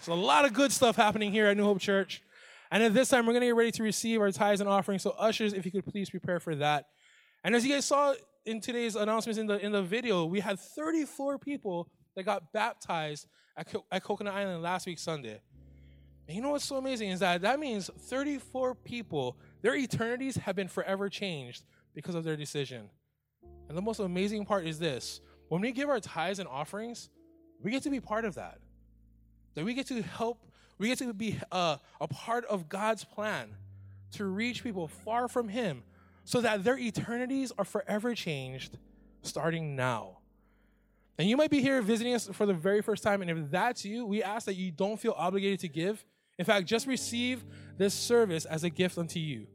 So a lot of good stuff happening here at New Hope Church. And at this time, we're going to get ready to receive our tithes and offerings. So ushers, if you could please prepare for that. And as you guys saw in today's announcements in the in the video, we had 34 people that got baptized at, Co- at Coconut Island last week Sunday. And you know what's so amazing is that that means 34 people, their eternities have been forever changed because of their decision. And the most amazing part is this when we give our tithes and offerings, we get to be part of that. That we get to help, we get to be uh, a part of God's plan to reach people far from Him so that their eternities are forever changed starting now. And you might be here visiting us for the very first time, and if that's you, we ask that you don't feel obligated to give. In fact, just receive this service as a gift unto you.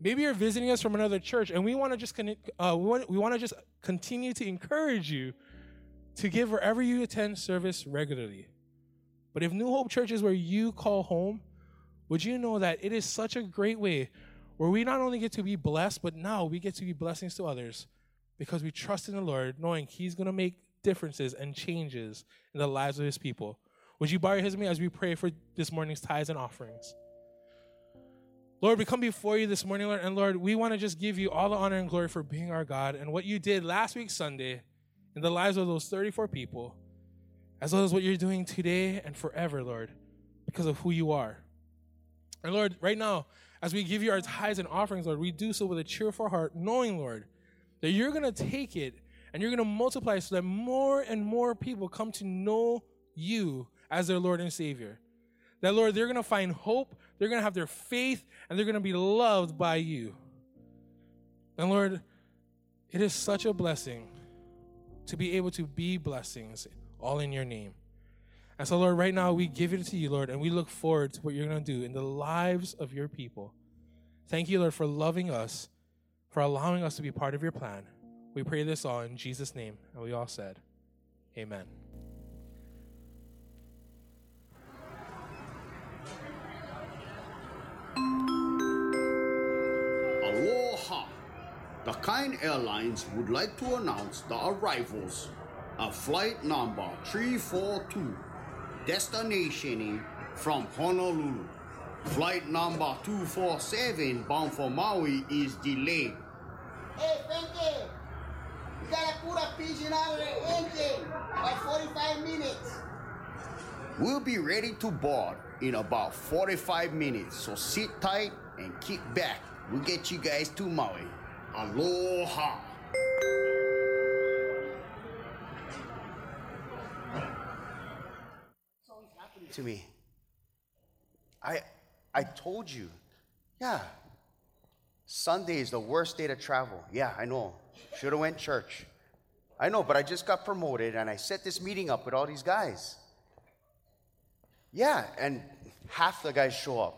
Maybe you're visiting us from another church, and we want to just uh, we want we want to just continue to encourage you to give wherever you attend service regularly. But if New Hope Church is where you call home, would you know that it is such a great way where we not only get to be blessed, but now we get to be blessings to others because we trust in the Lord, knowing He's going to make differences and changes in the lives of His people. Would you bow your heads with me as we pray for this morning's tithes and offerings? Lord, we come before you this morning, Lord, and Lord, we want to just give you all the honor and glory for being our God and what you did last week, Sunday, in the lives of those 34 people, as well as what you're doing today and forever, Lord, because of who you are. And Lord, right now, as we give you our tithes and offerings, Lord, we do so with a cheerful heart, knowing, Lord, that you're going to take it and you're going to multiply so that more and more people come to know you as their Lord and Savior. That, Lord, they're going to find hope, they're going to have their faith, and they're going to be loved by you. And, Lord, it is such a blessing to be able to be blessings all in your name. And so, Lord, right now we give it to you, Lord, and we look forward to what you're going to do in the lives of your people. Thank you, Lord, for loving us, for allowing us to be part of your plan. We pray this all in Jesus' name. And we all said, Amen. Aloha! The Kind Airlines would like to announce the arrivals of flight number 342 destination from Honolulu. Flight number 247 bound for Maui is delayed. Hey, Frankie, you gotta put a pigeon out of the engine by 45 minutes. We'll be ready to board in about 45 minutes, so sit tight and kick back. We'll get you guys to Maui. Aloha! To me. I I told you. Yeah. Sunday is the worst day to travel. Yeah, I know. Should have went church. I know, but I just got promoted and I set this meeting up with all these guys. Yeah, and half the guys show up.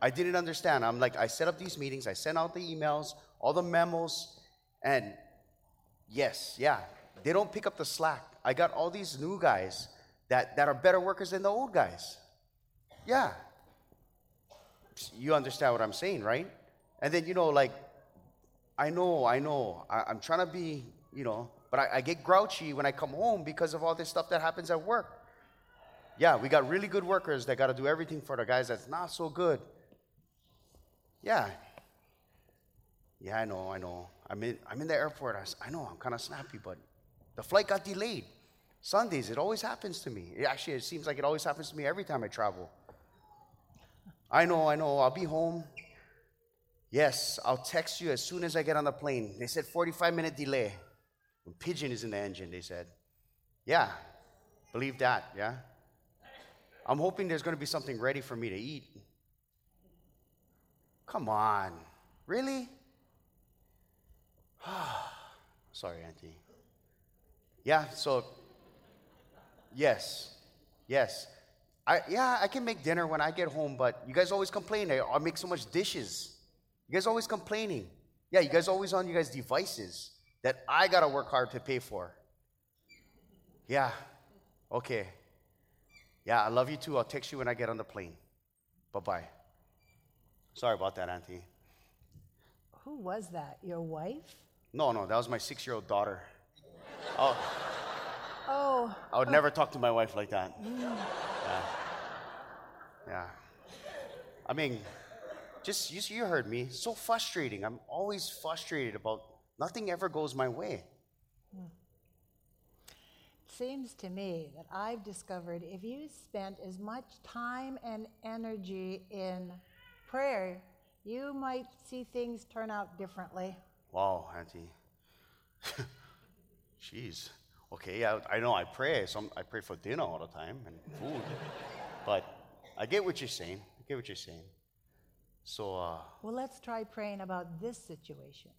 I didn't understand. I'm like, I set up these meetings, I sent out the emails, all the memos, and yes, yeah, they don't pick up the slack. I got all these new guys that, that are better workers than the old guys. Yeah. You understand what I'm saying, right? And then, you know, like, I know, I know, I, am trying to be, you know, but I, I get grouchy when I come home because of all this stuff that happens at work. Yeah, we got really good workers that got to do everything for the guys that's not so good. Yeah. Yeah, I know, I know. I'm in, I'm in the airport. I, I know, I'm kind of snappy, but the flight got delayed. Sundays, it always happens to me. Actually, it seems like it always happens to me every time I travel. I know, I know, I'll be home. Yes, I'll text you as soon as I get on the plane. They said 45 minute delay. When pigeon is in the engine, they said. Yeah, believe that, yeah? I'm hoping there's going to be something ready for me to eat. Come on, really? Sorry, Auntie. Yeah, so Yes. Yes. I, yeah, I can make dinner when I get home, but you guys always complain. I, I make so much dishes. You guys always complaining. Yeah, you guys always on you guys' devices that I gotta work hard to pay for. Yeah. Okay. Yeah, I love you too. I'll text you when I get on the plane. Bye bye. Sorry about that, Auntie. Who was that? Your wife? No, no, that was my six year old daughter. Oh. Oh, I would never talk to my wife like that. Mm. Yeah. yeah. I mean, just you, you heard me. So frustrating. I'm always frustrated about nothing ever goes my way. Hmm. seems to me that I've discovered if you spent as much time and energy in prayer, you might see things turn out differently. Wow, Auntie. Jeez. Okay, I, I know I pray. Some, I pray for dinner all the time and food. but I get what you're saying. I get what you're saying. So, uh, Well, let's try praying about this situation.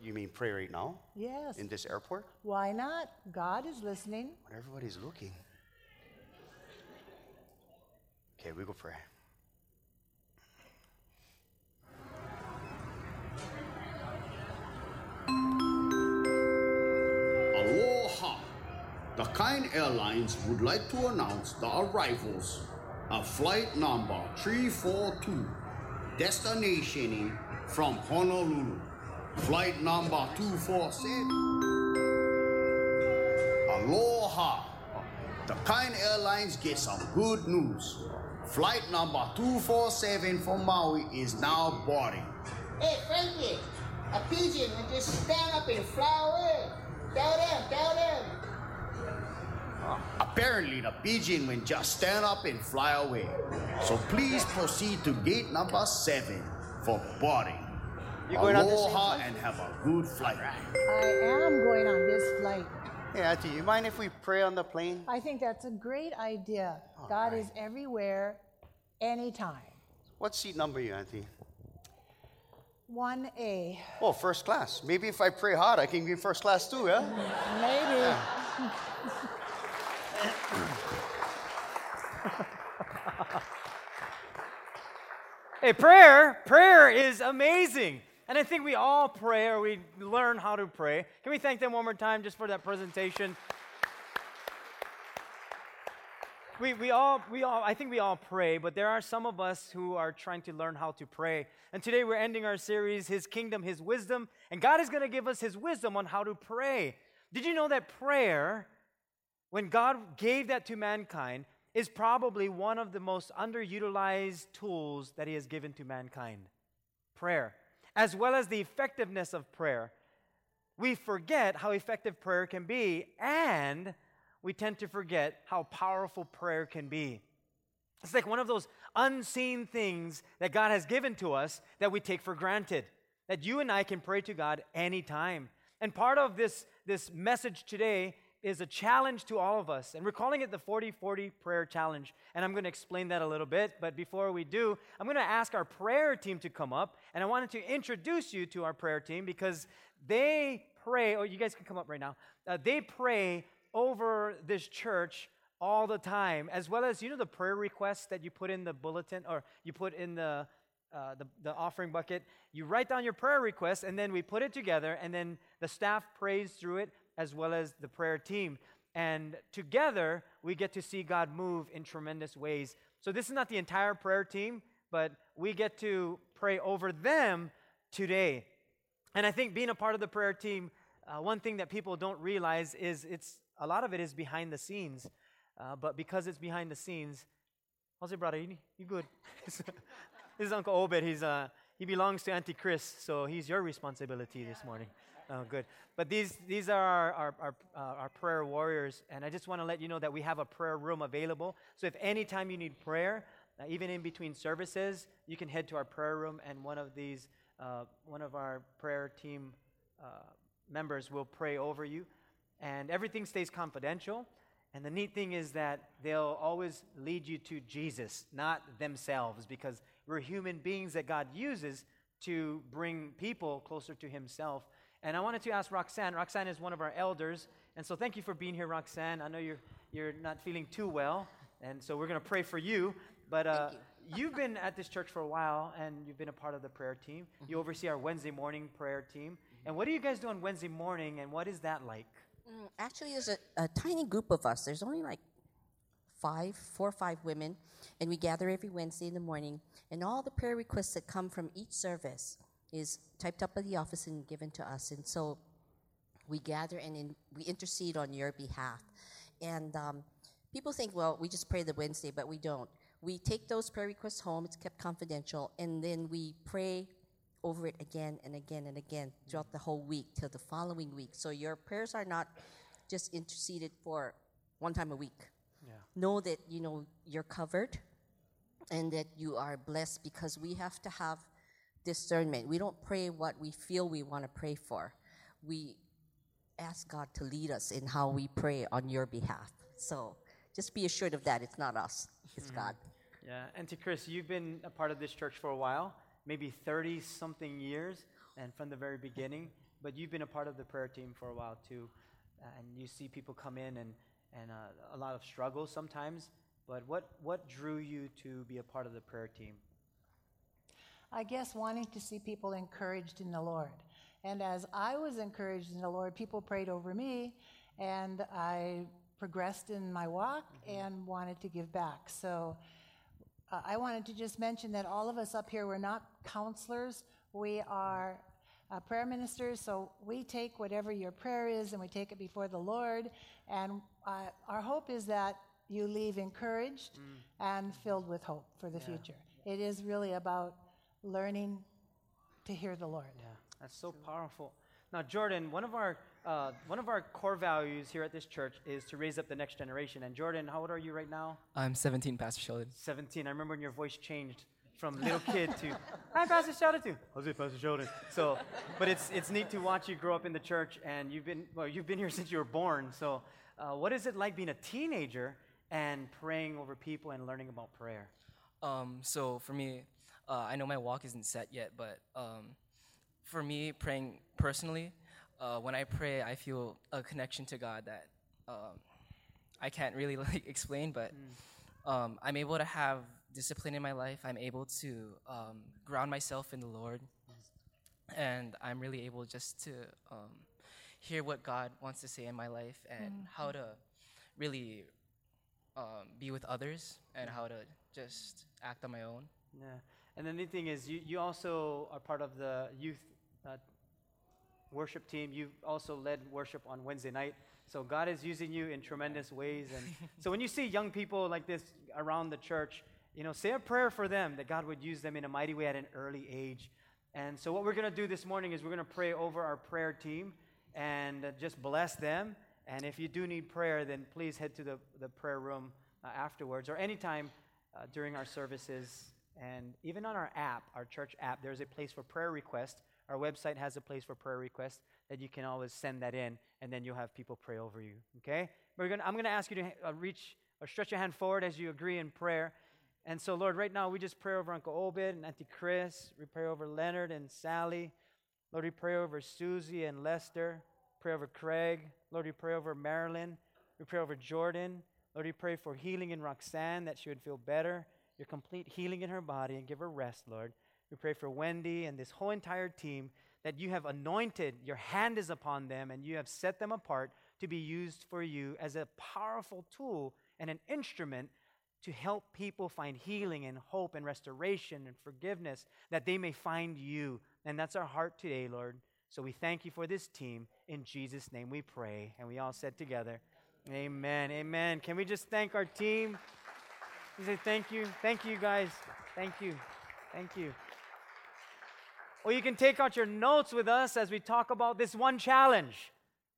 you mean pray right now? Yes. In this airport? Why not? God is listening. When everybody's looking. Okay, we go pray. Kind Airlines would like to announce the arrivals of flight number 342, destinationing from Honolulu. Flight number 247. Aloha! The Kind Airlines get some good news. Flight number 247 from Maui is now boarding. Hey, Frankie, a pigeon will just stand up and fly away. Tell them, tell them. Apparently, the pigeon will just stand up and fly away. So please proceed to gate number seven for boarding. You going on the same Aloha flight? and have a good flight. I am going on this flight. Hey, Auntie, you mind if we pray on the plane? I think that's a great idea. God is everywhere, anytime. What seat number are you, Auntie? 1A. Oh, first class. Maybe if I pray hard, I can be first class too, yeah? Maybe. Hey, prayer, prayer is amazing. And I think we all pray or we learn how to pray. Can we thank them one more time just for that presentation? We, we all, we all, I think we all pray, but there are some of us who are trying to learn how to pray. And today we're ending our series, His Kingdom, His Wisdom. And God is going to give us His wisdom on how to pray. Did you know that prayer, when God gave that to mankind, is probably one of the most underutilized tools that He has given to mankind? Prayer, as well as the effectiveness of prayer. We forget how effective prayer can be, and we tend to forget how powerful prayer can be. It's like one of those unseen things that God has given to us that we take for granted. That you and I can pray to God anytime. And part of this, this message today is a challenge to all of us. And we're calling it the 40 40 prayer challenge. And I'm going to explain that a little bit. But before we do, I'm going to ask our prayer team to come up. And I wanted to introduce you to our prayer team because they pray. Oh, you guys can come up right now. Uh, they pray over this church all the time, as well as you know the prayer requests that you put in the bulletin or you put in the uh, the, the offering bucket. You write down your prayer requests, and then we put it together, and then the staff prays through it as well as the prayer team. And together, we get to see God move in tremendous ways. So, this is not the entire prayer team, but we get to pray over them today. And I think being a part of the prayer team, uh, one thing that people don't realize is it's a lot of it is behind the scenes. Uh, but because it's behind the scenes, how's it, brother? You, you good? this is Uncle Obed. He's uh, he belongs to Auntie Chris, so he's your responsibility this morning. Oh, good. But these these are our our, our, uh, our prayer warriors, and I just want to let you know that we have a prayer room available. So if any time you need prayer, uh, even in between services, you can head to our prayer room, and one of these uh, one of our prayer team uh, members will pray over you, and everything stays confidential. And the neat thing is that they'll always lead you to Jesus, not themselves, because we're human beings that God uses to bring people closer to Himself. And I wanted to ask Roxanne. Roxanne is one of our elders. And so thank you for being here, Roxanne. I know you're, you're not feeling too well. And so we're going to pray for you. But uh, you. have been at this church for a while, and you've been a part of the prayer team. You oversee our Wednesday morning prayer team. And what do you guys do on Wednesday morning, and what is that like? Mm, Actually, there's a, a tiny group of us. There's only like five, four or five women, and we gather every Wednesday in the morning. And all the prayer requests that come from each service is typed up by the office and given to us. And so we gather and in, we intercede on your behalf. And um, people think, well, we just pray the Wednesday, but we don't. We take those prayer requests home, it's kept confidential, and then we pray over it again and again and again throughout the whole week till the following week. So your prayers are not just interceded for one time a week. Yeah. Know that you know you're covered and that you are blessed because we have to have discernment. We don't pray what we feel we want to pray for. We ask God to lead us in how we pray on your behalf. So just be assured of that. It's not us, it's God. Yeah, And to Chris, you've been a part of this church for a while, maybe 30 something years, and from the very beginning, but you've been a part of the prayer team for a while too. Uh, and you see people come in and, and uh, a lot of struggles sometimes. But what, what drew you to be a part of the prayer team? I guess wanting to see people encouraged in the Lord. And as I was encouraged in the Lord, people prayed over me, and I progressed in my walk and wanted to give back. So uh, I wanted to just mention that all of us up here, we're not counselors, we are uh, prayer ministers, so we take whatever your prayer is and we take it before the Lord. And uh, our hope is that you leave encouraged and filled with hope for the future. It is really about learning to hear the Lord. Yeah, that's so powerful. Now, Jordan, one of our uh, one of our core values here at this church is to raise up the next generation. And Jordan, how old are you right now? I'm 17, Pastor Sheldon. 17. I remember when your voice changed from little kid to hi, Pastor Sheldon. To how's it, Pastor Sheldon? So, but it's it's neat to watch you grow up in the church, and you've been well, you've been here since you were born. So, uh, what is it like being a teenager and praying over people and learning about prayer? Um, so for me, uh, I know my walk isn't set yet, but um, for me, praying personally, uh, when I pray, I feel a connection to God that um, I can't really like explain, but um, I'm able to have discipline in my life. I'm able to um, ground myself in the Lord, and I'm really able just to um, hear what God wants to say in my life and how to really um, be with others and how to just act on my own. Yeah. And the neat thing is, you, you also are part of the youth uh, worship team. You've also led worship on Wednesday night. So God is using you in tremendous ways. And so when you see young people like this around the church, you know, say a prayer for them that God would use them in a mighty way at an early age. And so what we're going to do this morning is we're going to pray over our prayer team and uh, just bless them. And if you do need prayer, then please head to the, the prayer room uh, afterwards or anytime uh, during our services. And even on our app, our church app, there's a place for prayer requests. Our website has a place for prayer requests that you can always send that in, and then you'll have people pray over you. Okay? We're gonna, I'm going to ask you to uh, reach or stretch your hand forward as you agree in prayer. And so, Lord, right now we just pray over Uncle Obed and Auntie Chris. We pray over Leonard and Sally. Lord, we pray over Susie and Lester. Pray over Craig. Lord, we pray over Marilyn. We pray over Jordan. Lord, we pray for healing in Roxanne, that she would feel better, your complete healing in her body, and give her rest, Lord. We pray for Wendy and this whole entire team that you have anointed, your hand is upon them, and you have set them apart to be used for you as a powerful tool and an instrument to help people find healing and hope and restoration and forgiveness, that they may find you. And that's our heart today, Lord. So we thank you for this team. In Jesus' name we pray. And we all said together, Amen. Amen. Can we just thank our team? We say thank you. Thank you, guys. Thank you. Thank you. Or you can take out your notes with us as we talk about this one challenge.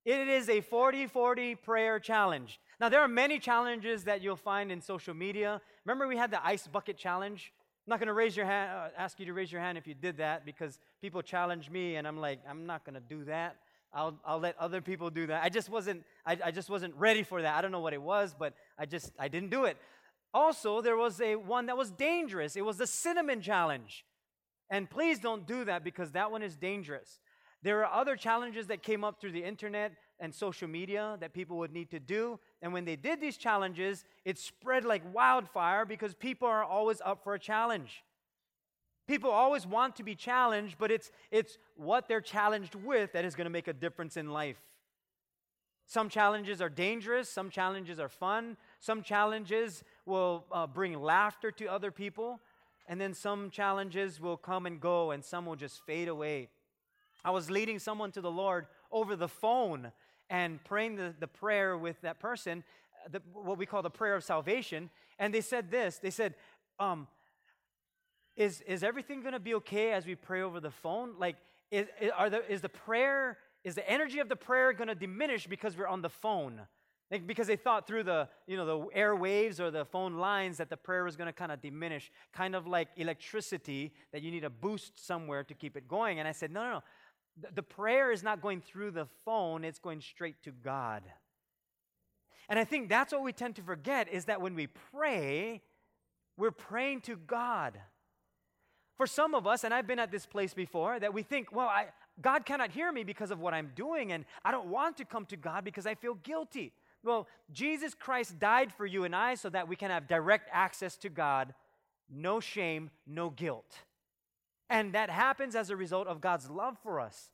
It is a 40 40 prayer challenge. Now, there are many challenges that you'll find in social media. Remember, we had the ice bucket challenge? I'm not going to raise your hand, uh, ask you to raise your hand if you did that because people challenge me, and I'm like, I'm not going to do that. I'll, I'll let other people do that. I just wasn't I, I just wasn't ready for that. I don't know what it was, but I just I didn't do it. Also, there was a one that was dangerous. It was the cinnamon challenge. And please don't do that because that one is dangerous. There are other challenges that came up through the internet and social media that people would need to do. And when they did these challenges, it spread like wildfire because people are always up for a challenge. People always want to be challenged, but it's, it's what they're challenged with that is going to make a difference in life. Some challenges are dangerous, some challenges are fun, some challenges will uh, bring laughter to other people, and then some challenges will come and go, and some will just fade away. I was leading someone to the Lord over the phone and praying the, the prayer with that person, uh, the, what we call the prayer of salvation. And they said this they said, um, is, is everything going to be okay as we pray over the phone? Like, is, are the, is the prayer, is the energy of the prayer going to diminish because we're on the phone? Like, because they thought through the, you know, the airwaves or the phone lines that the prayer was going to kind of diminish, kind of like electricity that you need a boost somewhere to keep it going. And I said, no, no, no. The, the prayer is not going through the phone, it's going straight to God. And I think that's what we tend to forget is that when we pray, we're praying to God. For some of us, and I've been at this place before, that we think, well, I, God cannot hear me because of what I'm doing, and I don't want to come to God because I feel guilty. Well, Jesus Christ died for you and I so that we can have direct access to God, no shame, no guilt. And that happens as a result of God's love for us.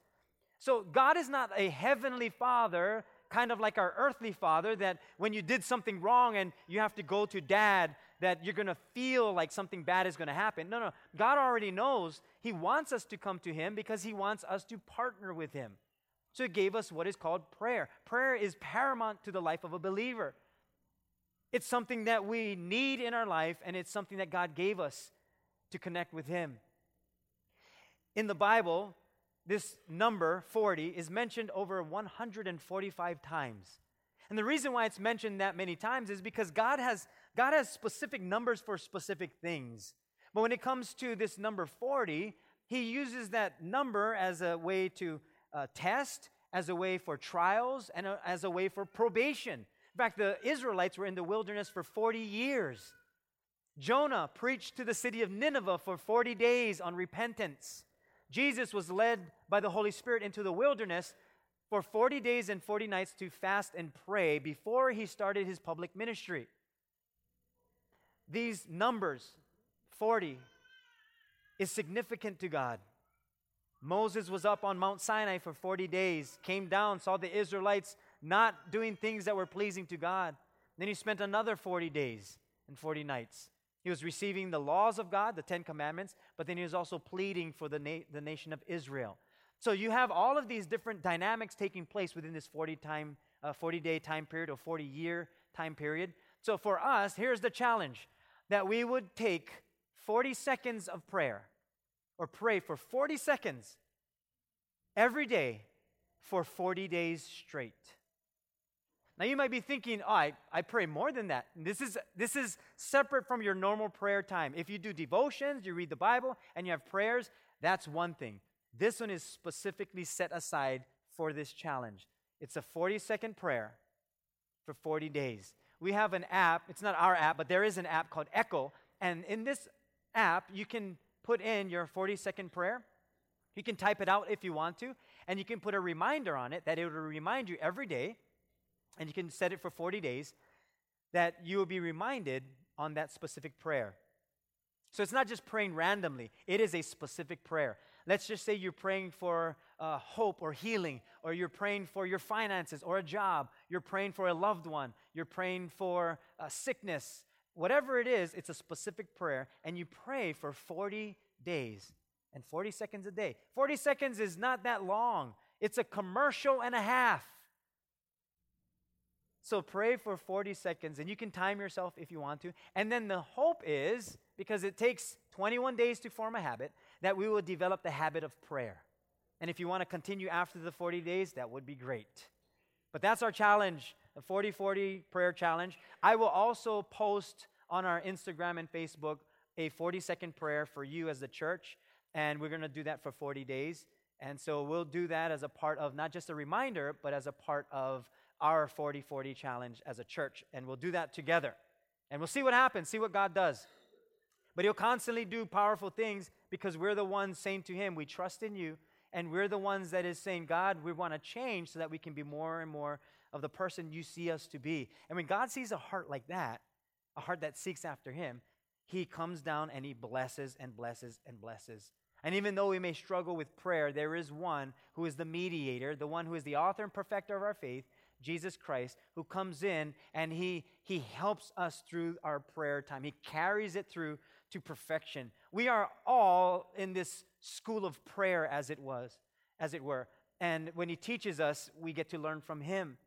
So, God is not a heavenly father, kind of like our earthly father, that when you did something wrong and you have to go to dad, that you're going to feel like something bad is going to happen. No, no. God already knows. He wants us to come to Him because He wants us to partner with Him. So He gave us what is called prayer. Prayer is paramount to the life of a believer. It's something that we need in our life, and it's something that God gave us to connect with Him. In the Bible, this number, 40, is mentioned over 145 times. And the reason why it's mentioned that many times is because God has, God has specific numbers for specific things. But when it comes to this number 40, he uses that number as a way to uh, test, as a way for trials, and a, as a way for probation. In fact, the Israelites were in the wilderness for 40 years. Jonah preached to the city of Nineveh for 40 days on repentance. Jesus was led by the Holy Spirit into the wilderness for 40 days and 40 nights to fast and pray before he started his public ministry. These numbers, 40, is significant to God. Moses was up on Mount Sinai for 40 days, came down, saw the Israelites not doing things that were pleasing to God. Then he spent another 40 days and 40 nights he was receiving the laws of God, the Ten Commandments, but then he was also pleading for the, na- the nation of Israel. So you have all of these different dynamics taking place within this 40 time, uh, 40 day time period or 40 year time period. So for us, here's the challenge that we would take 40 seconds of prayer or pray for 40 seconds every day for 40 days straight. Now you might be thinking, oh, I, I pray more than that. This is, this is separate from your normal prayer time. If you do devotions, you read the Bible, and you have prayers, that's one thing. This one is specifically set aside for this challenge. It's a 40 second prayer for 40 days. We have an app, it's not our app, but there is an app called Echo. And in this app, you can put in your 40 second prayer. You can type it out if you want to, and you can put a reminder on it that it will remind you every day and you can set it for 40 days, that you will be reminded on that specific prayer. So it's not just praying randomly, it is a specific prayer. Let's just say you're praying for uh, hope or healing, or you're praying for your finances or a job, you're praying for a loved one, you're praying for uh, sickness. Whatever it is, it's a specific prayer, and you pray for 40 days and 40 seconds a day. 40 seconds is not that long, it's a commercial and a half. So pray for 40 seconds, and you can time yourself if you want to. And then the hope is, because it takes 21 days to form a habit, that we will develop the habit of prayer. And if you want to continue after the 40 days, that would be great. But that's our challenge, the 40 40 prayer challenge. I will also post on our Instagram and Facebook a 40 second prayer for you as the church, and we're going to do that for 40 days. And so we'll do that as a part of not just a reminder, but as a part of our 40 40 challenge as a church. And we'll do that together. And we'll see what happens, see what God does. But He'll constantly do powerful things because we're the ones saying to Him, We trust in you. And we're the ones that is saying, God, we want to change so that we can be more and more of the person you see us to be. And when God sees a heart like that, a heart that seeks after Him, He comes down and He blesses and blesses and blesses. And even though we may struggle with prayer, there is one who is the mediator, the one who is the author and perfecter of our faith, Jesus Christ, who comes in and he, he helps us through our prayer time. He carries it through to perfection. We are all in this school of prayer, as it was, as it were. And when He teaches us, we get to learn from Him.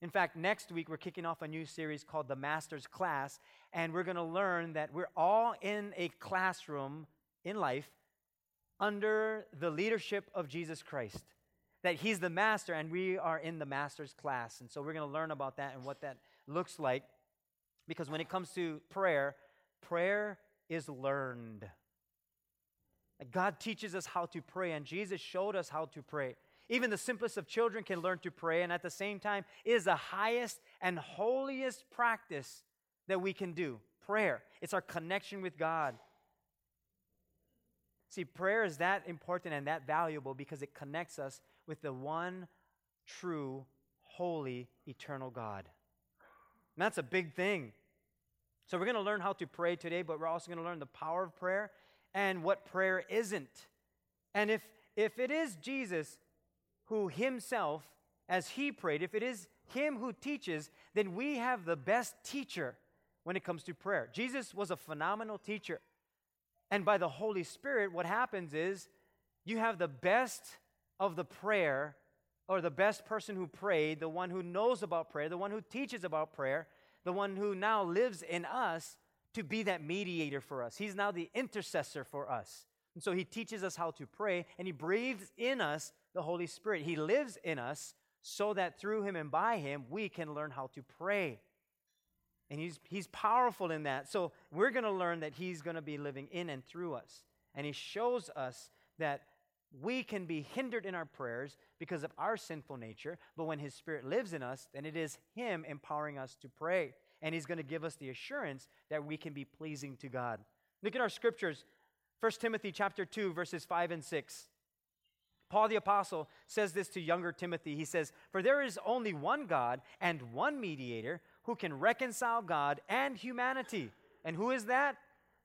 In fact, next week we're kicking off a new series called The Master's Class, and we're going to learn that we're all in a classroom in life under the leadership of Jesus Christ. That He's the Master, and we are in the Master's class. And so we're going to learn about that and what that looks like. Because when it comes to prayer, prayer is learned. God teaches us how to pray, and Jesus showed us how to pray. Even the simplest of children can learn to pray, and at the same time, it is the highest and holiest practice that we can do prayer. It's our connection with God. See, prayer is that important and that valuable because it connects us with the one true, holy, eternal God. And that's a big thing. So, we're going to learn how to pray today, but we're also going to learn the power of prayer and what prayer isn't. And if, if it is Jesus who himself, as he prayed, if it is him who teaches, then we have the best teacher when it comes to prayer. Jesus was a phenomenal teacher. And by the Holy Spirit, what happens is you have the best of the prayer, or the best person who prayed, the one who knows about prayer, the one who teaches about prayer, the one who now lives in us to be that mediator for us. He's now the intercessor for us. And so he teaches us how to pray, and he breathes in us the Holy Spirit. He lives in us so that through him and by him, we can learn how to pray. And he's, he's powerful in that. So we're going to learn that he's going to be living in and through us. And he shows us that we can be hindered in our prayers because of our sinful nature. But when his spirit lives in us, then it is him empowering us to pray. And he's going to give us the assurance that we can be pleasing to God. Look at our scriptures. 1 Timothy chapter 2 verses 5 and 6. Paul the apostle says this to younger Timothy. He says, "For there is only one God and one mediator who can reconcile God and humanity. And who is that?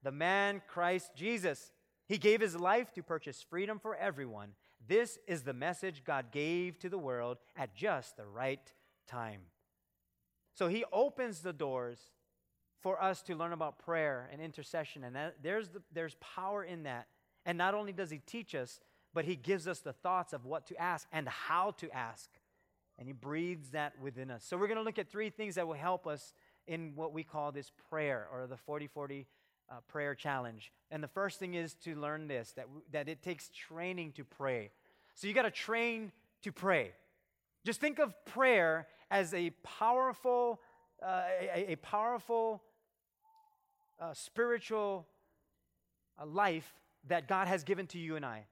The man Christ Jesus. He gave his life to purchase freedom for everyone. This is the message God gave to the world at just the right time. So he opens the doors for us to learn about prayer and intercession. And that, there's, the, there's power in that. And not only does he teach us, but he gives us the thoughts of what to ask and how to ask. And He breathes that within us. So we're going to look at three things that will help us in what we call this prayer or the 40 40 uh, prayer challenge. And the first thing is to learn this that, that it takes training to pray. So you got to train to pray. Just think of prayer as a powerful, uh, a, a, powerful uh, spiritual uh, life that God has given to you and I.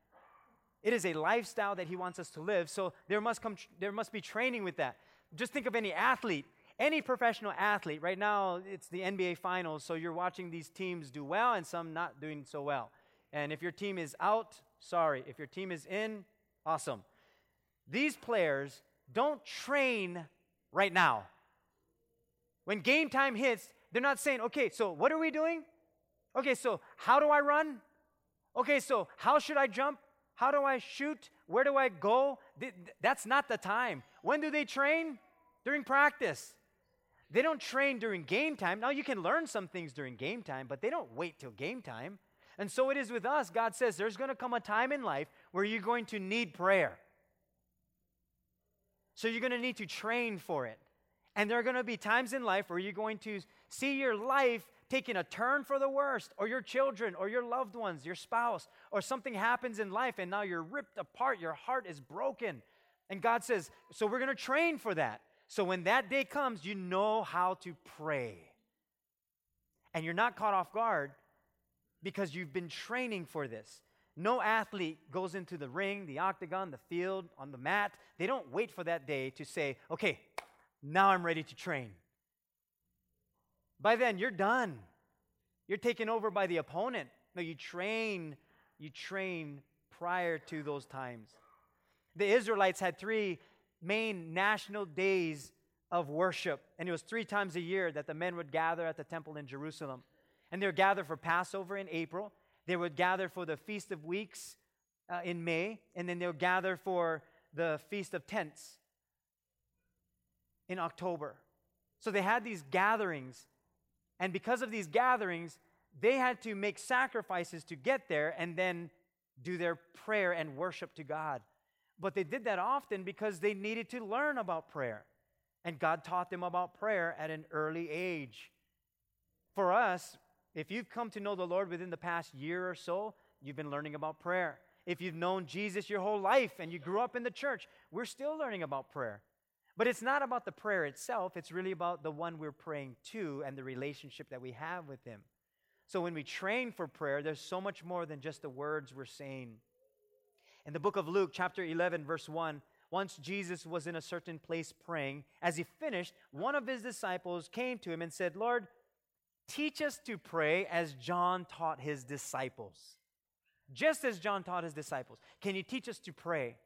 It is a lifestyle that he wants us to live. So there must come there must be training with that. Just think of any athlete, any professional athlete. Right now it's the NBA finals, so you're watching these teams do well and some not doing so well. And if your team is out, sorry. If your team is in, awesome. These players don't train right now. When game time hits, they're not saying, okay, so what are we doing? Okay, so how do I run? Okay, so how should I jump? How do I shoot? Where do I go? That's not the time. When do they train? During practice. They don't train during game time. Now, you can learn some things during game time, but they don't wait till game time. And so it is with us. God says there's going to come a time in life where you're going to need prayer. So you're going to need to train for it. And there are going to be times in life where you're going to see your life taking a turn for the worst, or your children, or your loved ones, your spouse, or something happens in life and now you're ripped apart, your heart is broken. And God says, So we're going to train for that. So when that day comes, you know how to pray. And you're not caught off guard because you've been training for this. No athlete goes into the ring, the octagon, the field, on the mat. They don't wait for that day to say, okay, now I'm ready to train. By then, you're done. You're taken over by the opponent. No, you train, you train prior to those times. The Israelites had three main national days of worship, and it was three times a year that the men would gather at the temple in Jerusalem. And they would gather for Passover in April, they would gather for the Feast of Weeks uh, in May, and then they would gather for the Feast of Tents in October. So they had these gatherings and because of these gatherings, they had to make sacrifices to get there and then do their prayer and worship to God. But they did that often because they needed to learn about prayer. And God taught them about prayer at an early age. For us, if you've come to know the Lord within the past year or so, you've been learning about prayer. If you've known Jesus your whole life and you grew up in the church, we're still learning about prayer. But it's not about the prayer itself, it's really about the one we're praying to and the relationship that we have with Him. So when we train for prayer, there's so much more than just the words we're saying. In the book of Luke, chapter 11, verse 1, once Jesus was in a certain place praying. As he finished, one of his disciples came to him and said, Lord, teach us to pray as John taught his disciples. Just as John taught his disciples. Can you teach us to pray?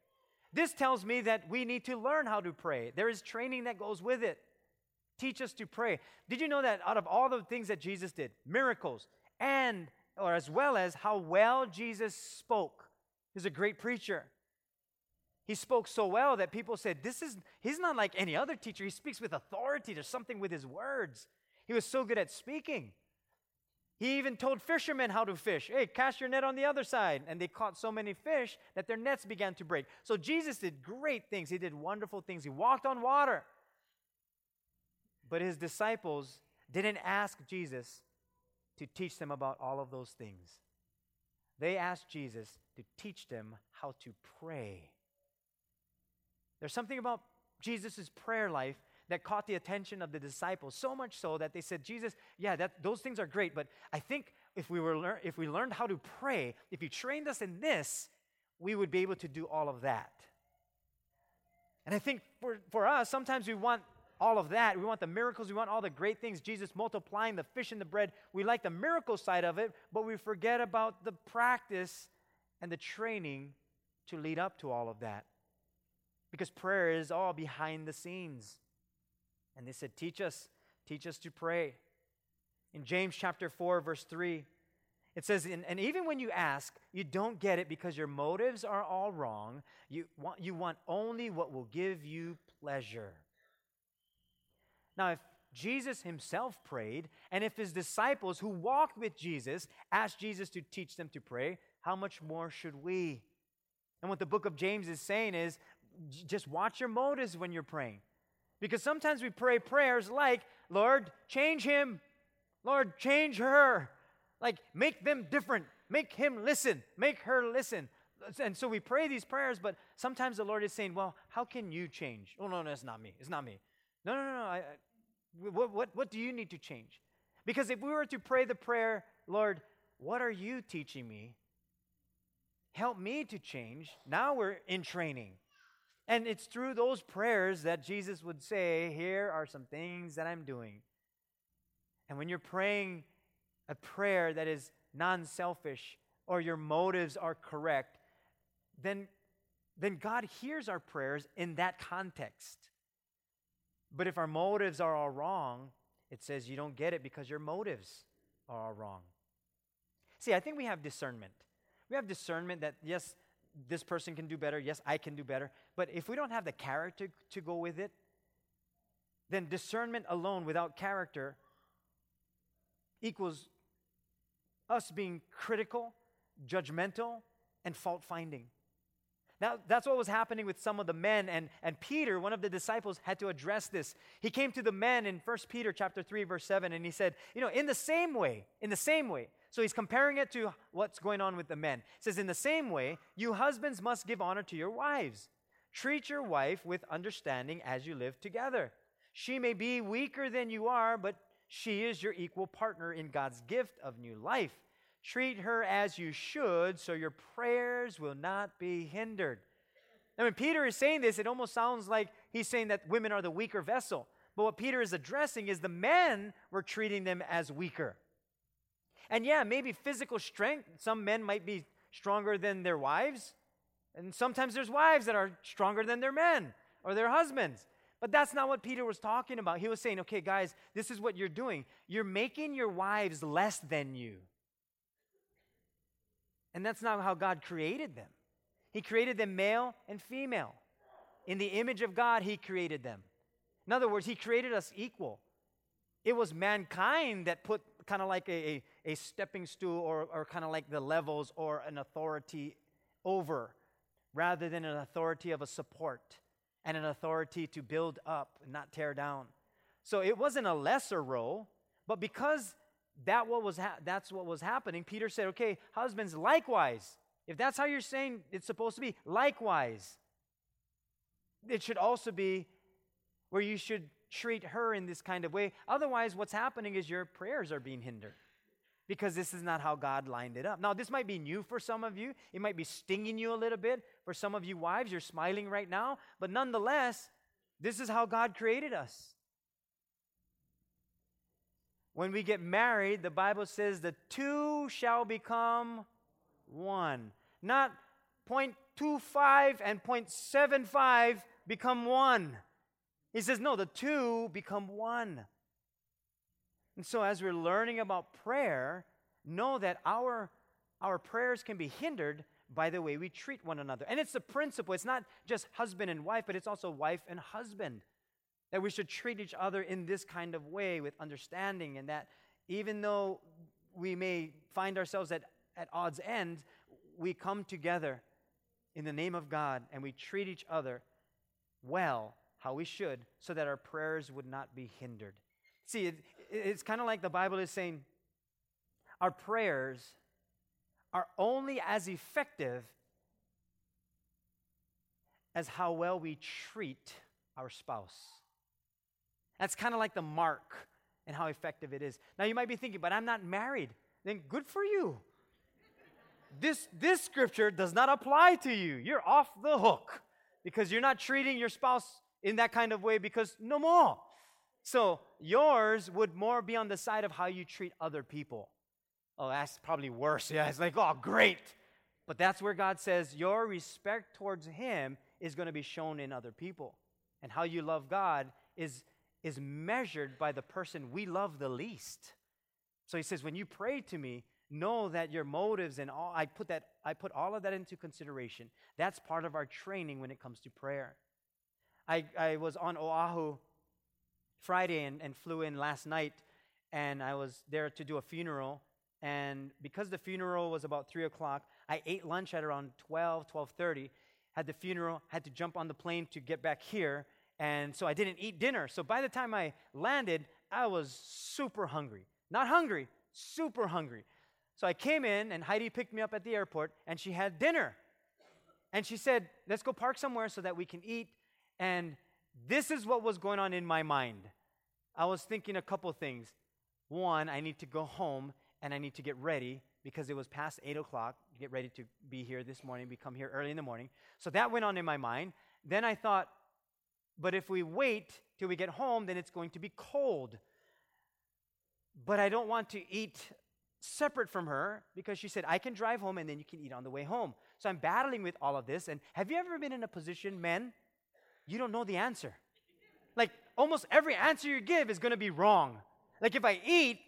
This tells me that we need to learn how to pray. There is training that goes with it. Teach us to pray. Did you know that out of all the things that Jesus did, miracles, and or as well as how well Jesus spoke, he's a great preacher. He spoke so well that people said, This is he's not like any other teacher. He speaks with authority. There's something with his words. He was so good at speaking. He even told fishermen how to fish. Hey, cast your net on the other side. And they caught so many fish that their nets began to break. So Jesus did great things. He did wonderful things. He walked on water. But his disciples didn't ask Jesus to teach them about all of those things. They asked Jesus to teach them how to pray. There's something about Jesus' prayer life that caught the attention of the disciples, so much so that they said, Jesus, yeah, that, those things are great, but I think if we, were lear- if we learned how to pray, if you trained us in this, we would be able to do all of that. And I think for, for us, sometimes we want all of that. We want the miracles. We want all the great things. Jesus multiplying the fish and the bread. We like the miracle side of it, but we forget about the practice and the training to lead up to all of that. Because prayer is all behind the scenes. And they said, Teach us, teach us to pray. In James chapter 4, verse 3, it says, and, even when you ask, you don't get it because your motives are all wrong. You want, you want only what will give you pleasure. Now, if Jesus himself prayed, and if his disciples who walked with Jesus asked Jesus to teach them to pray, how much more should we? And what the book of James is saying is just watch your motives when you're praying. Because sometimes we pray prayers like, Lord, change him. Lord, change her. Like, make them different. Make him listen. Make her listen. And so we pray these prayers, but sometimes the Lord is saying, Well, how can you change? Oh, no, no, it's not me. It's not me. No, no, no, no. I, what, what, what do you need to change? Because if we were to pray the prayer, Lord, what are you teaching me? Help me to change. Now we're in training. And it's through those prayers that Jesus would say, Here are some things that I'm doing. And when you're praying a prayer that is non selfish or your motives are correct, then, then God hears our prayers in that context. But if our motives are all wrong, it says you don't get it because your motives are all wrong. See, I think we have discernment. We have discernment that, yes, this person can do better. Yes, I can do better. But if we don't have the character to go with it, then discernment alone without character equals us being critical, judgmental, and fault finding. Now, that's what was happening with some of the men, and, and Peter, one of the disciples, had to address this. He came to the men in 1 Peter chapter 3, verse 7, and he said, You know, in the same way, in the same way, so he's comparing it to what's going on with the men. Says, In the same way, you husbands must give honor to your wives. Treat your wife with understanding as you live together. She may be weaker than you are, but she is your equal partner in God's gift of new life. Treat her as you should, so your prayers will not be hindered. Now, when Peter is saying this, it almost sounds like he's saying that women are the weaker vessel. But what Peter is addressing is the men were treating them as weaker. And yeah, maybe physical strength, some men might be stronger than their wives. And sometimes there's wives that are stronger than their men or their husbands. But that's not what Peter was talking about. He was saying, okay, guys, this is what you're doing. You're making your wives less than you. And that's not how God created them. He created them male and female. In the image of God, He created them. In other words, He created us equal. It was mankind that put kind of like a, a, a stepping stool or, or kind of like the levels or an authority over rather than an authority of a support and an authority to build up and not tear down. So it wasn't a lesser role, but because that what was ha- that's what was happening, Peter said, "Okay, husbands likewise. If that's how you're saying it's supposed to be, likewise, it should also be where you should treat her in this kind of way. Otherwise, what's happening is your prayers are being hindered because this is not how God lined it up. Now, this might be new for some of you. It might be stinging you a little bit. For some of you wives, you're smiling right now. But nonetheless, this is how God created us. When we get married, the Bible says the two shall become one. Not 0.25 and 0.75 become one. He says, no, the two become one. And so, as we're learning about prayer, know that our, our prayers can be hindered by the way we treat one another. And it's a principle. It's not just husband and wife, but it's also wife and husband. That we should treat each other in this kind of way with understanding, and that even though we may find ourselves at, at odds end, we come together in the name of God and we treat each other well, how we should, so that our prayers would not be hindered. See, it, it's kind of like the Bible is saying our prayers are only as effective as how well we treat our spouse. That's kind of like the mark and how effective it is. Now, you might be thinking, but I'm not married. Then good for you. This, this scripture does not apply to you. You're off the hook because you're not treating your spouse in that kind of way because no more. So yours would more be on the side of how you treat other people. Oh, that's probably worse. Yeah, it's like, oh, great. But that's where God says your respect towards Him is going to be shown in other people. And how you love God is, is measured by the person we love the least. So He says, when you pray to me, know that your motives and all, I put, that, I put all of that into consideration. That's part of our training when it comes to prayer. I, I was on Oahu Friday and, and flew in last night, and I was there to do a funeral. And because the funeral was about 3 o'clock, I ate lunch at around 12, 12.30, had the funeral, had to jump on the plane to get back here, and so I didn't eat dinner. So by the time I landed, I was super hungry. Not hungry, super hungry. So I came in, and Heidi picked me up at the airport, and she had dinner. And she said, Let's go park somewhere so that we can eat. And this is what was going on in my mind. I was thinking a couple things. One, I need to go home and I need to get ready because it was past 8 o'clock get ready to be here this morning. We come here early in the morning. So that went on in my mind. Then I thought, but if we wait till we get home, then it's going to be cold. But I don't want to eat separate from her because she said, I can drive home and then you can eat on the way home. So I'm battling with all of this. And have you ever been in a position, men, you don't know the answer. Like almost every answer you give is going to be wrong. Like if I eat,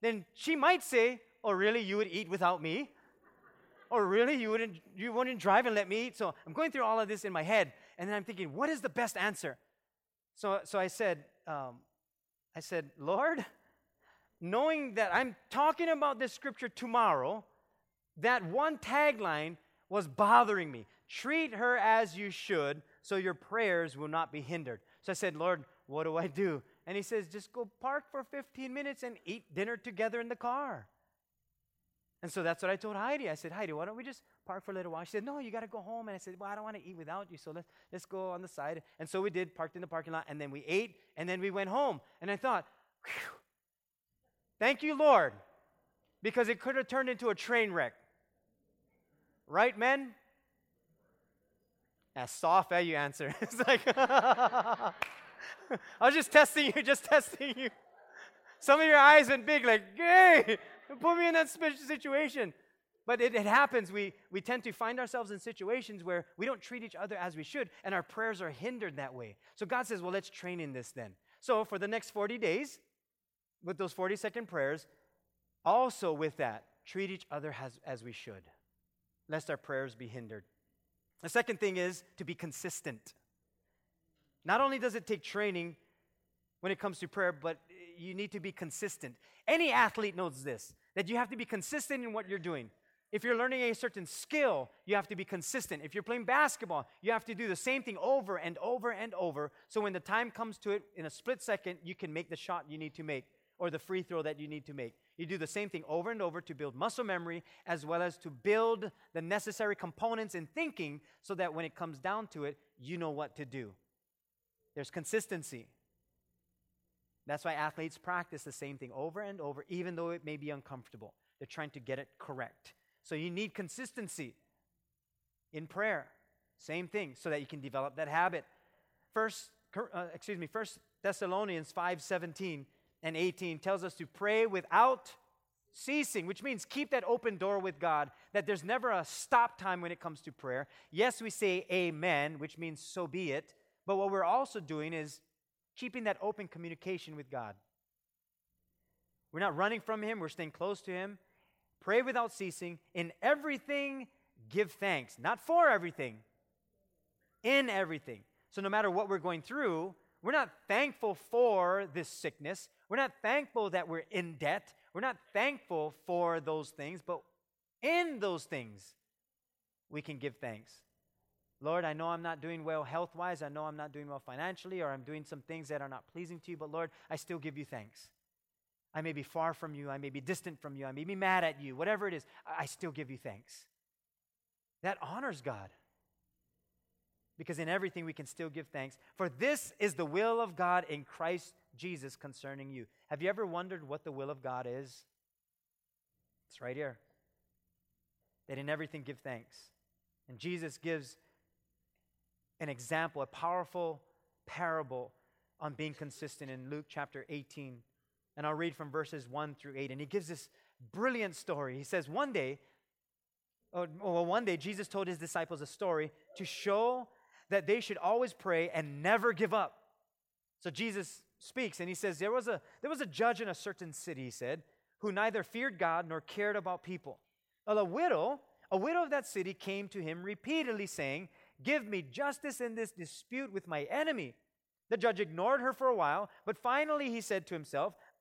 then she might say, "Oh, really? You would eat without me?" Or really, you wouldn't you wouldn't drive and let me eat? So I'm going through all of this in my head, and then I'm thinking, what is the best answer? So so I said, um, I said, Lord, knowing that I'm talking about this scripture tomorrow, that one tagline was bothering me. Treat her as you should, so your prayers will not be hindered. So I said, Lord, what do I do? And he says, just go park for 15 minutes and eat dinner together in the car. And so that's what I told Heidi. I said, Heidi, why don't we just park for a little while? She said, No, you got to go home. And I said, Well, I don't want to eat without you, so let's, let's go on the side. And so we did, parked in the parking lot, and then we ate, and then we went home. And I thought, Thank you, Lord, because it could have turned into a train wreck. Right, men? As soft as you answer. it's like, I was just testing you, just testing you. Some of your eyes went big, like, hey, put me in that special situation. But it, it, happens. We, we tend to find ourselves in situations where we don't treat each other as we should, and our prayers are hindered that way. So God says, well, let's train in this then. So for the next 40 days, with those 40 second prayers, also with that, treat each other as, as we should, lest our prayers be hindered. The second thing is to be consistent. Not only does it take training when it comes to prayer, but you need to be consistent. Any athlete knows this that you have to be consistent in what you're doing. If you're learning a certain skill, you have to be consistent. If you're playing basketball, you have to do the same thing over and over and over. So when the time comes to it, in a split second, you can make the shot you need to make or the free throw that you need to make. You do the same thing over and over to build muscle memory as well as to build the necessary components in thinking so that when it comes down to it, you know what to do. There's consistency. That's why athletes practice the same thing over and over, even though it may be uncomfortable. They're trying to get it correct. So you need consistency in prayer. Same thing, so that you can develop that habit. First, uh, excuse me, First Thessalonians 5 17 and 18 tells us to pray without ceasing, which means keep that open door with God, that there's never a stop time when it comes to prayer. Yes, we say amen, which means so be it, but what we're also doing is keeping that open communication with God. We're not running from Him, we're staying close to Him. Pray without ceasing. In everything, give thanks. Not for everything, in everything. So, no matter what we're going through, we're not thankful for this sickness. We're not thankful that we're in debt. We're not thankful for those things, but in those things, we can give thanks. Lord, I know I'm not doing well health wise. I know I'm not doing well financially, or I'm doing some things that are not pleasing to you, but Lord, I still give you thanks. I may be far from you. I may be distant from you. I may be mad at you. Whatever it is, I still give you thanks. That honors God. Because in everything we can still give thanks. For this is the will of God in Christ Jesus concerning you. Have you ever wondered what the will of God is? It's right here. That in everything give thanks. And Jesus gives an example, a powerful parable on being consistent in Luke chapter 18, and I'll read from verses 1 through 8. And he gives this brilliant story. He says, One day, oh, oh, well, one day Jesus told his disciples a story to show that they should always pray and never give up. So Jesus speaks and he says, There was a, there was a judge in a certain city, he said, who neither feared God nor cared about people. Well, a widow, a widow of that city came to him repeatedly saying, Give me justice in this dispute with my enemy. The judge ignored her for a while, but finally he said to himself,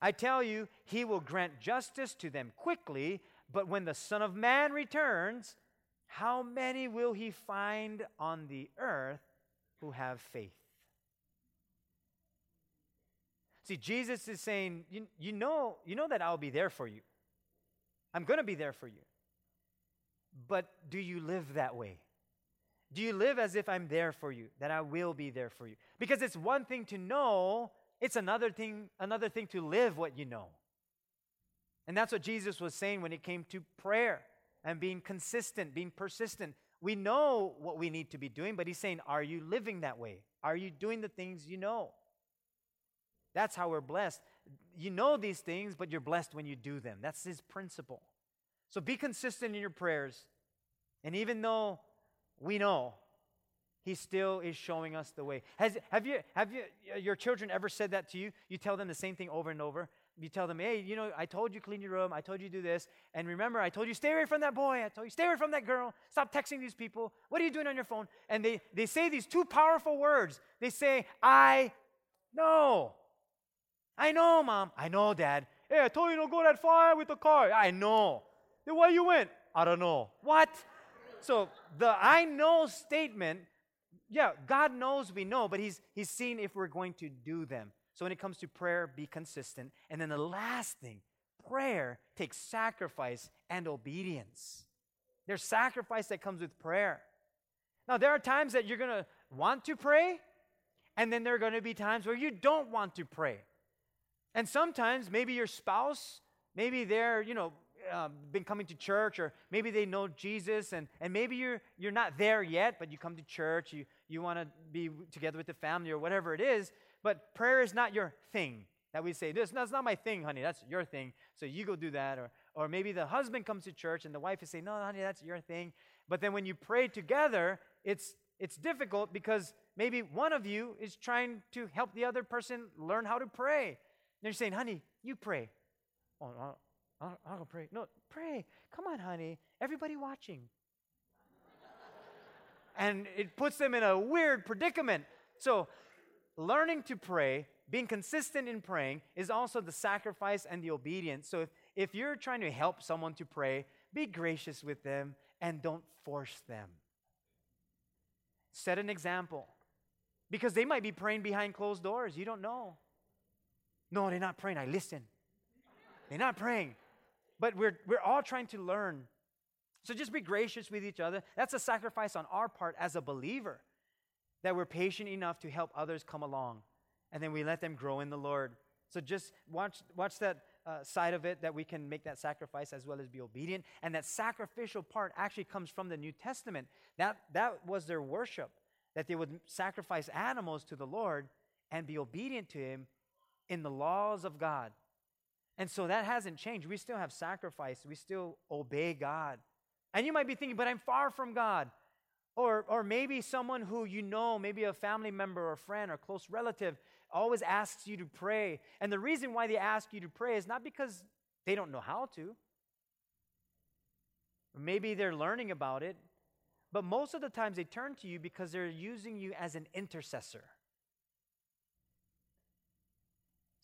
I tell you, he will grant justice to them quickly, but when the Son of Man returns, how many will he find on the earth who have faith? See, Jesus is saying, you, you, know, you know that I'll be there for you. I'm going to be there for you. But do you live that way? Do you live as if I'm there for you, that I will be there for you? Because it's one thing to know it's another thing, another thing to live what you know. And that's what Jesus was saying when it came to prayer and being consistent, being persistent. We know what we need to be doing, but he's saying, Are you living that way? Are you doing the things you know? That's how we're blessed. You know these things, but you're blessed when you do them. That's his principle. So be consistent in your prayers. And even though we know he still is showing us the way. Has, have you, have you, your children ever said that to you? You tell them the same thing over and over. You tell them, hey, you know, I told you clean your room. I told you do this. And remember, I told you stay away from that boy. I told you stay away from that girl. Stop texting these people. What are you doing on your phone? And they, they say these two powerful words. They say, I know. I know, mom. I know, dad. Hey, I told you don't go that far with the car. I know. Then why you went? I don't know. What? So the I know statement yeah, God knows we know, but he's, he's seeing if we're going to do them. So when it comes to prayer, be consistent. And then the last thing, prayer takes sacrifice and obedience. There's sacrifice that comes with prayer. Now, there are times that you're going to want to pray, and then there are going to be times where you don't want to pray. And sometimes maybe your spouse, maybe they're, you know, um, been coming to church, or maybe they know Jesus, and, and maybe you're, you're not there yet, but you come to church, you, you want to be together with the family, or whatever it is, but prayer is not your thing. That we say, this, that's not my thing, honey, that's your thing, so you go do that. Or, or maybe the husband comes to church and the wife is saying, no, honey, that's your thing. But then when you pray together, it's, it's difficult because maybe one of you is trying to help the other person learn how to pray. And you're saying, honey, you pray. Oh, I'll, I'll, I'll pray. No, pray. Come on, honey. Everybody watching. and it puts them in a weird predicament. So, learning to pray, being consistent in praying, is also the sacrifice and the obedience. So, if, if you're trying to help someone to pray, be gracious with them and don't force them. Set an example. Because they might be praying behind closed doors. You don't know. No, they're not praying. I listen. They're not praying. But we're, we're all trying to learn. So just be gracious with each other. That's a sacrifice on our part as a believer that we're patient enough to help others come along. And then we let them grow in the Lord. So just watch, watch that uh, side of it that we can make that sacrifice as well as be obedient. And that sacrificial part actually comes from the New Testament. That, that was their worship, that they would sacrifice animals to the Lord and be obedient to Him in the laws of God. And so that hasn't changed. We still have sacrifice, we still obey God. And you might be thinking, but I'm far from God. Or, or maybe someone who you know, maybe a family member or friend or close relative, always asks you to pray. And the reason why they ask you to pray is not because they don't know how to. Maybe they're learning about it. But most of the times they turn to you because they're using you as an intercessor.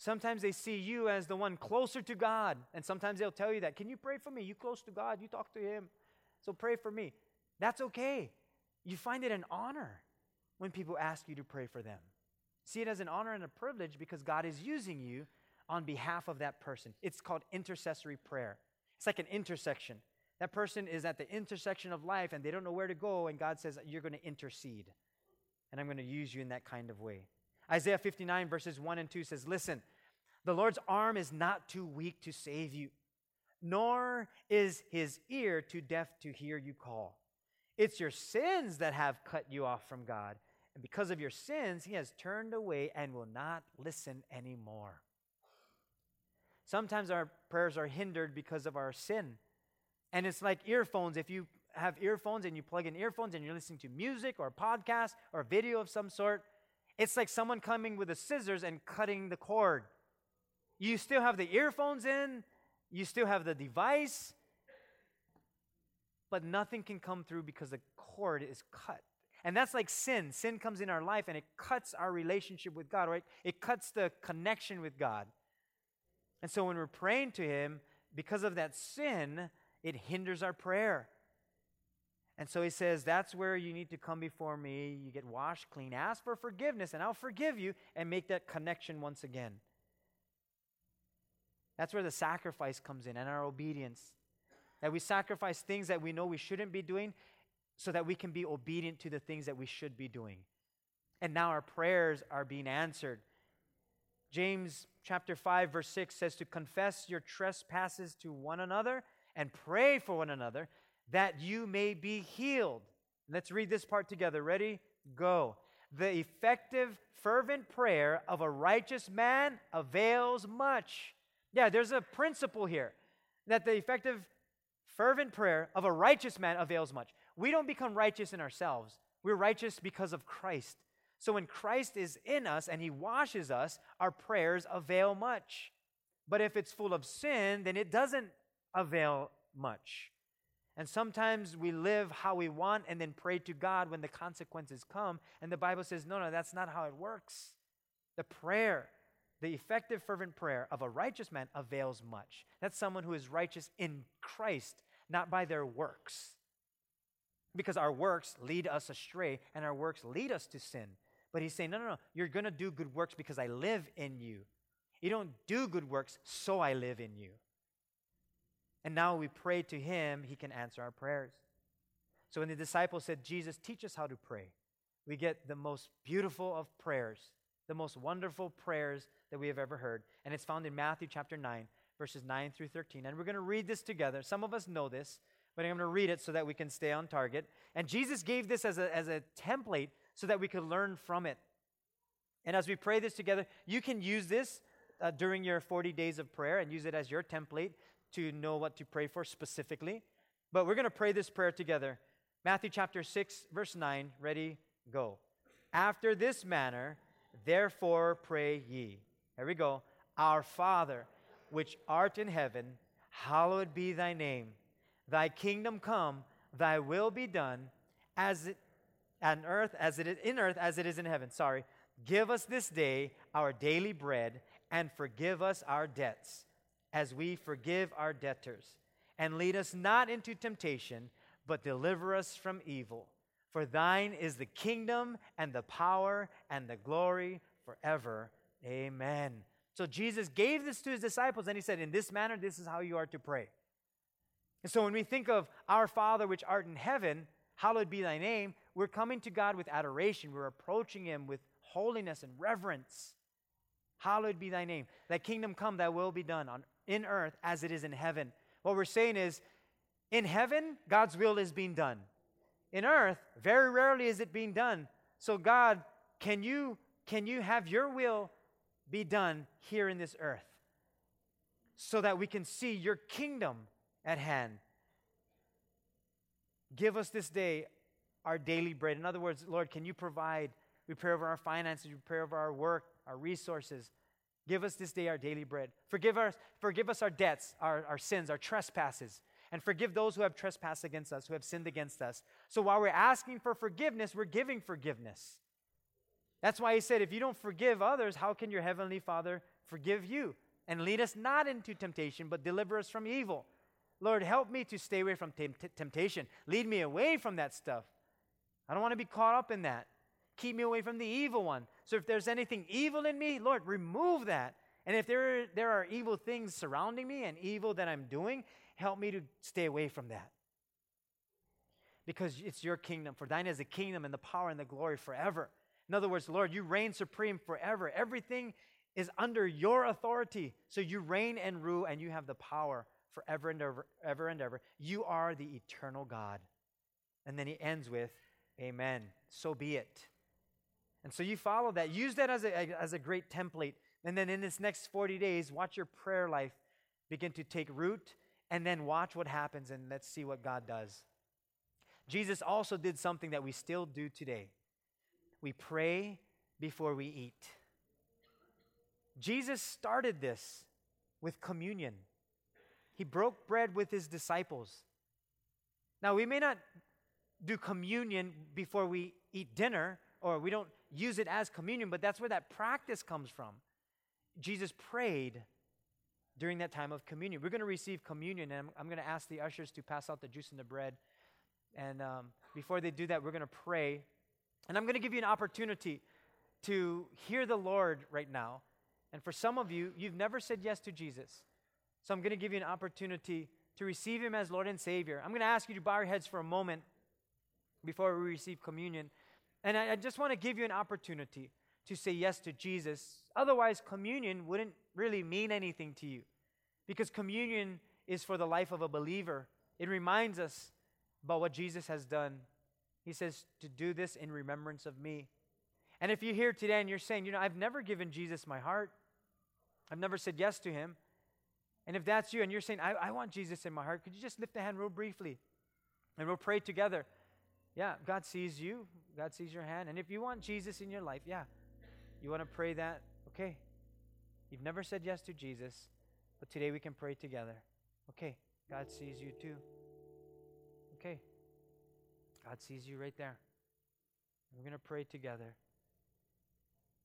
Sometimes they see you as the one closer to God, and sometimes they'll tell you that. Can you pray for me? You close to God, you talk to Him, so pray for me. That's okay. You find it an honor when people ask you to pray for them. See it as an honor and a privilege because God is using you on behalf of that person. It's called intercessory prayer. It's like an intersection. That person is at the intersection of life and they don't know where to go, and God says, You're going to intercede. And I'm going to use you in that kind of way. Isaiah 59, verses 1 and 2 says, Listen, the Lord's arm is not too weak to save you, nor is his ear too deaf to hear you call. It's your sins that have cut you off from God. And because of your sins, he has turned away and will not listen anymore. Sometimes our prayers are hindered because of our sin. And it's like earphones. If you have earphones and you plug in earphones and you're listening to music or a podcast or video of some sort, it's like someone coming with a scissors and cutting the cord. You still have the earphones in, you still have the device, but nothing can come through because the cord is cut. And that's like sin. Sin comes in our life and it cuts our relationship with God, right? It cuts the connection with God. And so when we're praying to Him, because of that sin, it hinders our prayer. And so he says, That's where you need to come before me. You get washed clean. Ask for forgiveness, and I'll forgive you and make that connection once again. That's where the sacrifice comes in and our obedience. That we sacrifice things that we know we shouldn't be doing so that we can be obedient to the things that we should be doing. And now our prayers are being answered. James chapter 5 verse 6 says to confess your trespasses to one another and pray for one another that you may be healed. Let's read this part together. Ready? Go. The effective, fervent prayer of a righteous man avails much. Yeah, there's a principle here that the effective, fervent prayer of a righteous man avails much. We don't become righteous in ourselves, we're righteous because of Christ. So when Christ is in us and he washes us, our prayers avail much. But if it's full of sin, then it doesn't avail much. And sometimes we live how we want and then pray to God when the consequences come. And the Bible says, no, no, that's not how it works. The prayer, the effective, fervent prayer of a righteous man avails much. That's someone who is righteous in Christ, not by their works. Because our works lead us astray and our works lead us to sin. But he's saying, no, no, no, you're going to do good works because I live in you. You don't do good works so I live in you. And now we pray to him, he can answer our prayers. So when the disciples said, Jesus, teach us how to pray, we get the most beautiful of prayers, the most wonderful prayers that we have ever heard. And it's found in Matthew chapter 9, verses 9 through 13. And we're going to read this together. Some of us know this, but I'm going to read it so that we can stay on target. And Jesus gave this as a, as a template so that we could learn from it. And as we pray this together, you can use this uh, during your 40 days of prayer and use it as your template to know what to pray for specifically. But we're going to pray this prayer together. Matthew chapter 6, verse 9. Ready? Go. After this manner, therefore pray ye. Here we go. Our Father, which art in heaven, hallowed be thy name. Thy kingdom come, thy will be done, as it on earth as it is in earth as it is in heaven. Sorry. Give us this day our daily bread, and forgive us our debts, as we forgive our debtors. And lead us not into temptation, but deliver us from evil. For thine is the kingdom and the power and the glory forever. Amen. So Jesus gave this to his disciples, and he said, In this manner, this is how you are to pray. And so when we think of our Father which art in heaven, hallowed be thy name, we're coming to God with adoration. We're approaching him with holiness and reverence. Hallowed be thy name. Thy kingdom come, thy will be done on in earth as it is in heaven. What we're saying is, in heaven, God's will is being done. In earth, very rarely is it being done. So, God, can you, can you have your will be done here in this earth so that we can see your kingdom at hand? Give us this day our daily bread. In other words, Lord, can you provide? We pray over our finances, we pray over our work, our resources. Give us this day our daily bread. Forgive us, forgive us our debts, our, our sins, our trespasses, and forgive those who have trespassed against us, who have sinned against us. So while we're asking for forgiveness, we're giving forgiveness. That's why he said, if you don't forgive others, how can your heavenly Father forgive you? And lead us not into temptation, but deliver us from evil. Lord, help me to stay away from temptation. Lead me away from that stuff. I don't want to be caught up in that. Keep me away from the evil one. So if there's anything evil in me, Lord, remove that. And if there there are evil things surrounding me and evil that I'm doing, help me to stay away from that. Because it's your kingdom. For thine is the kingdom and the power and the glory forever. In other words, Lord, you reign supreme forever. Everything is under your authority. So you reign and rule and you have the power forever and ever, ever and ever. You are the eternal God. And then he ends with, Amen. So be it. And so you follow that. Use that as a, as a great template. And then in this next 40 days, watch your prayer life begin to take root. And then watch what happens and let's see what God does. Jesus also did something that we still do today we pray before we eat. Jesus started this with communion. He broke bread with his disciples. Now, we may not do communion before we eat dinner, or we don't use it as communion, but that's where that practice comes from. Jesus prayed during that time of communion. We're going to receive communion, and I'm, I'm going to ask the ushers to pass out the juice and the bread. And um, before they do that, we're going to pray. And I'm going to give you an opportunity to hear the Lord right now. And for some of you, you've never said yes to Jesus. So I'm going to give you an opportunity to receive Him as Lord and Savior. I'm going to ask you to bow your heads for a moment before we receive communion. And I, I just want to give you an opportunity to say yes to Jesus. Otherwise, communion wouldn't really mean anything to you because communion is for the life of a believer. It reminds us about what Jesus has done. He says to do this in remembrance of me. And if you're here today and you're saying, you know, I've never given Jesus my heart, I've never said yes to him. And if that's you and you're saying, I, I want Jesus in my heart, could you just lift the hand real briefly? And we'll pray together. Yeah, God sees you. God sees your hand. And if you want Jesus in your life, yeah, you want to pray that, okay. You've never said yes to Jesus, but today we can pray together. Okay, God sees you too. Okay, God sees you right there. We're going to pray together.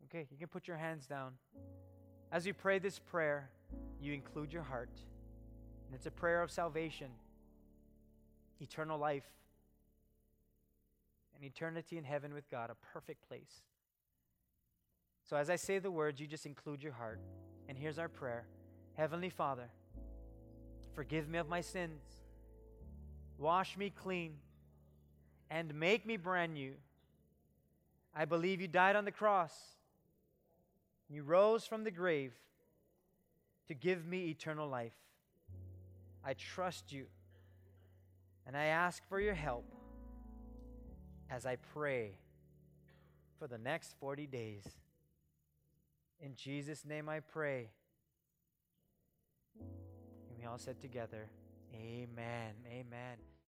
Okay, you can put your hands down. As you pray this prayer, you include your heart. And it's a prayer of salvation, eternal life, and eternity in heaven with God, a perfect place. So as I say the words, you just include your heart. And here's our prayer Heavenly Father, forgive me of my sins, wash me clean, and make me brand new. I believe you died on the cross. You rose from the grave to give me eternal life. I trust you, and I ask for your help as I pray for the next 40 days. In Jesus' name I pray. And we all said together, Amen. Amen.